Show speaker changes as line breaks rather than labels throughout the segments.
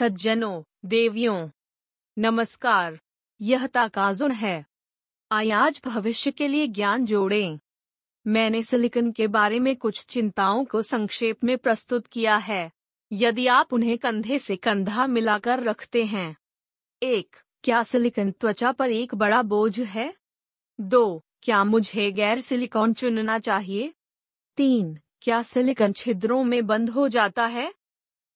सज्जनों, देवियों, नमस्कार, यह ताकाजुन है। आज भविष्य के लिए ज्ञान जोड़ें। मैंने सिलिकन के बारे में कुछ चिंताओं को संक्षेप में प्रस्तुत किया है। यदि आप उन्हें कंधे से कंधा मिलाकर रखते हैं। एक, क्या सिलिकन त्वचा पर एक बड़ा बोझ है? दो, क्या मुझे गैर सिलिकॉन चुनना चाहिए? तीन, क्या सिलिकन छिद्रों में बंद हो जाता है?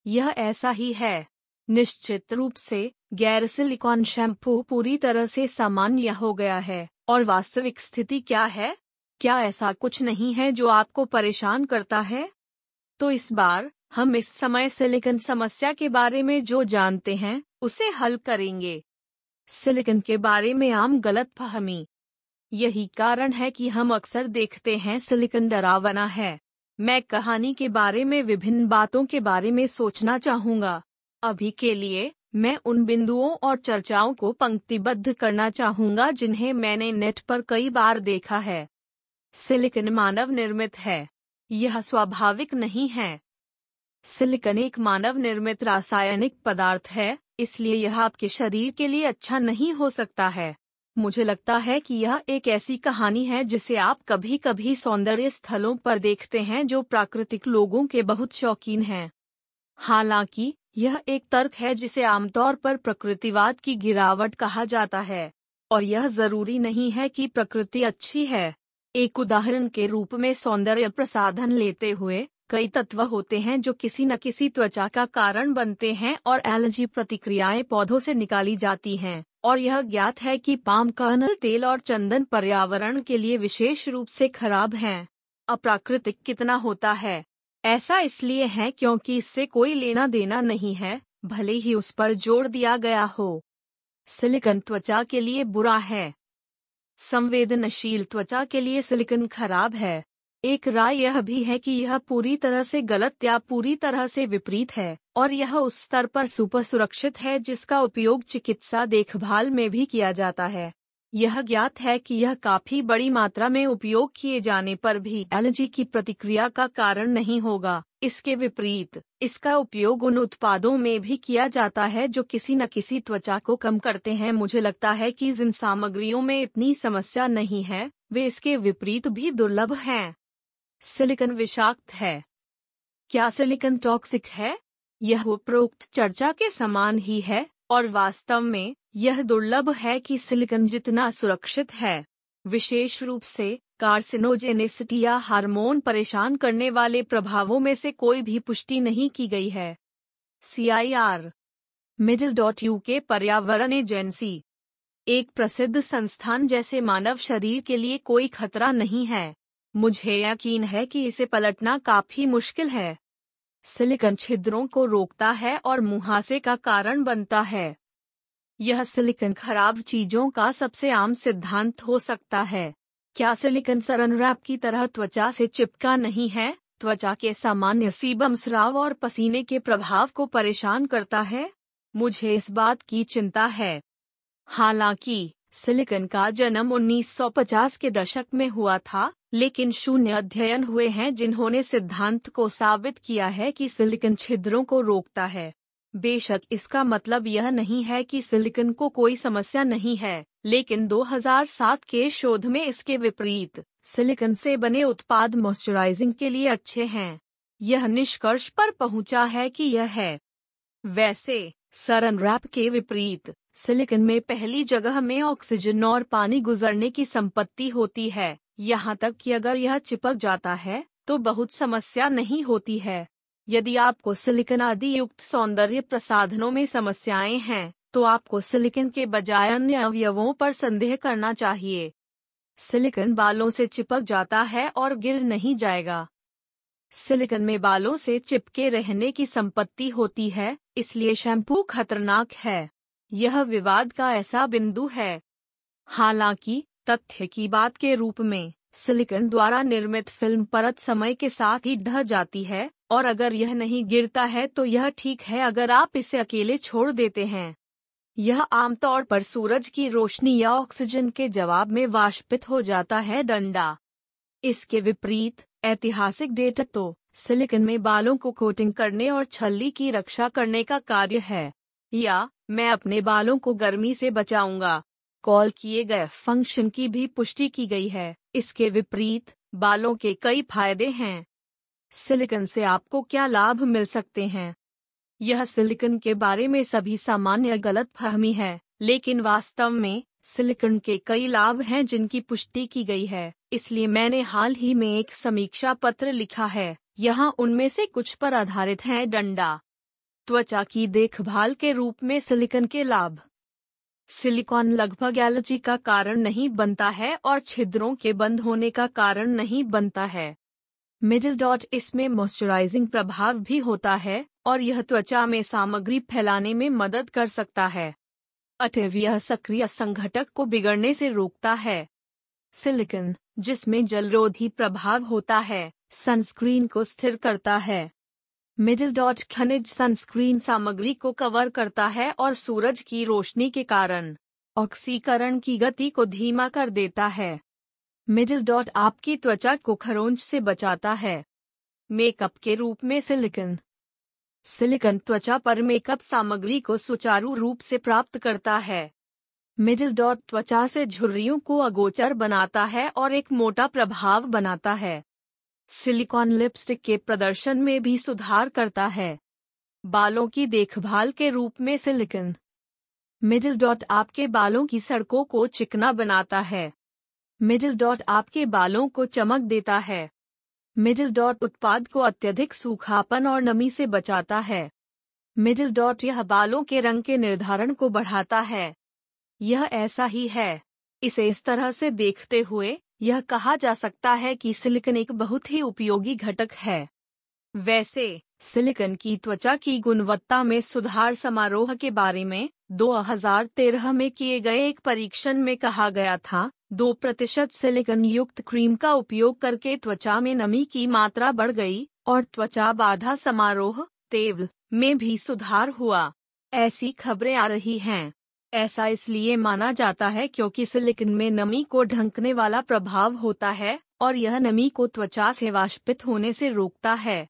यह ऐसा ही है। निश्चित रूप से, गैर सिलिकॉन शैम्पू पूरी तरह से सामान्य हो गया है, और वास्तविक स्थिति क्या है? क्या ऐसा कुछ नहीं है जो आपको परेशान करता है? तो इस बार, हम इस समय सिलिकन समस्या के बारे में जो जानते हैं, उसे हल करेंगे। सिलिकन के बारे में आम गलत फहमी। यही कारण है कि हम अक्सर देखते हैं सिलिकन डरावना है। मैं कहानी के बारे में, विभिन्न बातों के बारे में सोचना चाहूँगा। अभी के लिए, मैं उन बिंदुओं और चर्चाओं को पंक्तिबद्ध करना चाहूँगा जिन्हें मैंने नेट पर कई बार देखा है। सिलिकन मानव निर्मित है। यह स्वाभाविक नहीं है। सिलिकन एक मानव निर्मित रासायनिक पदार्थ है, इसलिए यह आपके शरीर के लिए अच्छा नहीं हो सकता है। मुझे लगता है कि यह एक ऐसी कहानी है जिसे आप कभी कभी सौंदर्य स्थलों पर देखते हैं जो प्राकृतिक लोगों के बहुत शौकीन हैं। हालाँकि यह एक तर्क है जिसे आमतौर पर प्रकृतिवाद की गिरावट कहा जाता है, और यह ज़रूरी नहीं है कि प्रकृति अच्छी है। एक उदाहरण के रूप में सौंदर्य प्रसाधन लेते हुए, कई तत्व होते हैं जो किसी न किसी त्वचा का कारण बनते हैं और एलर्जी प्रतिक्रियाएँ पौधों से निकाली जाती हैं, और यह ज्ञात है कि पाम कर्नल तेल और चंदन पर्यावरण के लिए विशेष रूप से खराब हैं। अप्राकृतिक कितना होता है? ऐसा इसलिए है क्योंकि इससे कोई लेना देना नहीं है, भले ही उस पर ज़ोर दिया गया हो। सिलिकन त्वचा के लिए बुरा है। संवेदनशील त्वचा के लिए सिलिकन खराब है। एक राय यह भी है कि यह पूरी तरह से गलत या पूरी तरह से विपरीत है, और यह उस स्तर पर सुपर सुरक्षित है जिसका उपयोग चिकित्सा देखभाल में भी किया जाता है। यह ज्ञात है कि यह काफ़ी बड़ी मात्रा में उपयोग किए जाने पर भी एलर्जी की प्रतिक्रिया का कारण नहीं होगा। इसके विपरीत, इसका उपयोग उन उत्पादों में भी किया जाता है जो किसी न किसी त्वचा को कम करते हैं। मुझे लगता है कि जिन सामग्रियों में इतनी समस्या नहीं है, वे इसके विपरीत भी दुर्लभ हैं। सिलिकन विषाक्त है। क्या सिलिकन टॉक्सिक है? यह उपरोक्त चर्चा के समान ही है, और वास्तव में यह दुर्लभ है कि सिलिकन जितना सुरक्षित है, विशेष रूप से कार्सिनोजेनिसिटी या हार्मोन परेशान करने वाले प्रभावों में से कोई भी पुष्टि नहीं की गई है। C I R middle dot U K पर्यावरण एजेंसी, एक प्रसिद्ध संस्थान जैसे मानव शरीर के लिए कोई खतरा नहीं है। मुझे यकीन है कि इसे पलटना काफ़ी मुश्किल है। सिलिकन छिद्रों को रोकता है और मुहासे का कारण बनता है। यह सिलिकन खराब चीज़ों का सबसे आम सिद्धांत हो सकता है। क्या सिलिकन सरन रैप की तरह त्वचा से चिपका नहीं है? त्वचा के सामान्य सीबम स्राव और पसीने के प्रभाव को परेशान करता है। मुझे इस बात की चिंता है। हालाँकि, सिलिकन का जन्म 1950 के दशक में हुआ था, लेकिन शून्य अध्ययन हुए हैं जिन्होंने सिद्धांत को साबित किया है कि सिलिकन छिद्रों को रोकता है। बेशक इसका मतलब यह नहीं है कि सिलिकन को कोई समस्या नहीं है, लेकिन 2007 के शोध में इसके विपरीत, सिलिकन से बने उत्पाद मॉइस्चराइजिंग के लिए अच्छे हैं। यह निष्कर्ष पर पहुँचा है कि यह है। वैसे सरन रैप के विपरीत, सिलिकन में पहली जगह में ऑक्सीजन और पानी गुजरने की संपत्ति होती है। यहाँ तक कि अगर यह चिपक जाता है तो बहुत समस्या नहीं होती है। यदि आपको सिलिकन आदि युक्त सौंदर्य प्रसाधनों में समस्याएँ हैं तो आपको सिलिकन के बजाय अन्य अवयवों पर संदेह करना चाहिए। सिलिकन बालों से चिपक जाता है और गिर नहीं जाएगा। सिलिकन में बालों से चिपके रहने की संपत्ति होती है, इसलिए शैम्पू खतरनाक है। यह विवाद का ऐसा बिंदु है। हालाँकि, तथ्य की बात के रूप में, सिलिकन द्वारा निर्मित फ़िल्म परत समय के साथ ही ढह जाती है और अगर यह नहीं गिरता है तो यह ठीक है अगर आप इसे अकेले छोड़ देते हैं। यह आमतौर पर सूरज की रोशनी या ऑक्सीजन के जवाब में वाष्पित हो जाता है डंडा। इसके विपरीत, ऐतिहासिक डेटा तो सिलिकन में बालों को कोटिंग करने और छल्ली की रक्षा करने का कार्य है। या, मैं अपने बालों को गर्मी से बचाऊँगा। कॉल किए गए फ़ंक्शन की भी पुष्टि की गई है। इसके विपरीत, बालों के कई फ़ायदे हैं। सिलिकन से आपको क्या लाभ मिल सकते हैं? यह सिलिकन के बारे में सभी सामान्य गलत फहमी है, लेकिन वास्तव में, सिलिकन के कई लाभ हैं जिनकी पुष्टि की गई है, इसलिए मैंने हाल ही में एक समीक्षा पत्र लिखा है, यहाँ उनमें से कुछ पर आधारित है डंडा। त्वचा की देखभाल के रूप में सिलिकन के लाभ। सिलिकॉन लगभग एलर्जी का कारण नहीं बनता है और छिद्रों के बंद होने का कारण नहीं बनता है। मिडिल डॉट इसमें मॉइस्चराइजिंग प्रभाव भी होता है और यह त्वचा में सामग्री फैलाने में मदद कर सकता है। अतएव यह सक्रिय संघटक को बिगड़ने से रोकता है। सिलिकन जिसमें जलरोधी प्रभाव होता है सनस्क्रीन को स्थिर करता है। मिडिल डॉट खनिज सनस्क्रीन सामग्री को कवर करता है और सूरज की रोशनी के कारण ऑक्सीकरण की गति को धीमा कर देता है। मिडिल डॉट आपकी त्वचा को खरोंच से बचाता है। मेकअप के रूप में सिलिकन सिलिकन त्वचा पर मेकअप सामग्री को सुचारू रूप से प्राप्त करता है। मिडिल डॉट त्वचा से झुर्रियों को अगोचर बनाता है और एक मोटा प्रभाव बनाता है। सिलिकॉन लिपस्टिक के प्रदर्शन में भी सुधार करता है। बालों की देखभाल के रूप में सिलिकन मिडिल डॉट आपके बालों की सड़कों को चिकना बनाता है। मिडिल डॉट आपके बालों को चमक देता है। मिडिल डॉट उत्पाद को अत्यधिक सूखापन और नमी से बचाता है। मिडिल डॉट यह बालों के रंग के निर्धारण को बढ़ाता है। यह ऐसा ही है। इसे इस तरह से देखते हुए यह कहा जा सकता है कि सिलिकन एक बहुत ही उपयोगी घटक है। वैसे, सिलिकन की त्वचा की गुणवत्ता में सुधार समारोह के बारे में 2013 में किए गए एक परीक्षण में कहा गया था दो प्रतिशत सिलिकन युक्त क्रीम का उपयोग करके त्वचा में नमी की मात्रा बढ़ गई और त्वचा बाधा समारोह तेवल में भी सुधार हुआ। ऐसी खबरें आ रही हैं। ऐसा इसलिए माना जाता है क्योंकि सिलिकन में नमी को ढंकने वाला प्रभाव होता है और यह नमी को त्वचा से वाष्पित होने से रोकता है।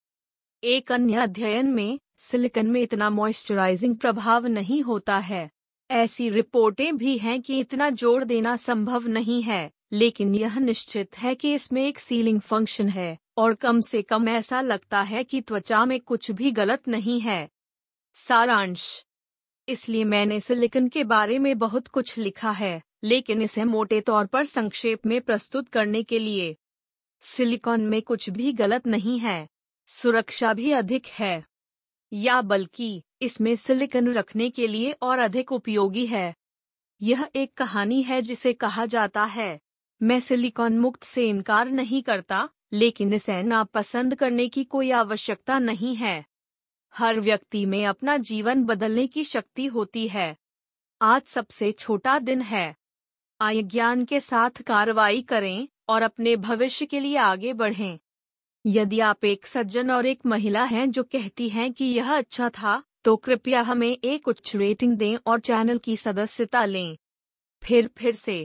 एक अन्य अध्ययन में, सिलिकन में इतना मॉइस्चराइजिंग प्रभाव नहीं होता है। ऐसी रिपोर्टें भी हैं कि इतना जोड़ देना संभव नहीं है, लेकिन यह निश्चित है कि इसमें एक सीलिंग फ़ंक्शन है, और कम से कम ऐसा लगता है कि त्वचा में कुछ भी गलत नहीं है। सारांश। इसलिए मैंने सिलिकन के बारे में बहुत कुछ लिखा है, लेकिन इसे मोटे तौर पर संक्षेप में प्रस्तुत करने के लिए। सिलिकॉन में कुछ भी गलत नहीं है। सुरक्षा भी अधिक है। या बल्कि इसमें सिलिकन रखने के लिए और अधिक उपयोगी है। यह एक कहानी है जिसे कहा जाता है। मैं सिलिकॉन मुक्त से इनकार नहीं करता, लेकिन इसे नापसंद करने की कोई आवश्यकता नहीं है। हर व्यक्ति में अपना जीवन बदलने की शक्ति होती है। आज सबसे छोटा दिन है। आय ज्ञान के साथ कार्रवाई करें और अपने भविष्य के लिए आगे बढ़ें। यदि आप एक सज्जन और एक महिला हैं जो कहती हैं कि यह अच्छा था तो कृपया हमें एक उच्च रेटिंग दें और चैनल की सदस्यता लें। फिर फिर से।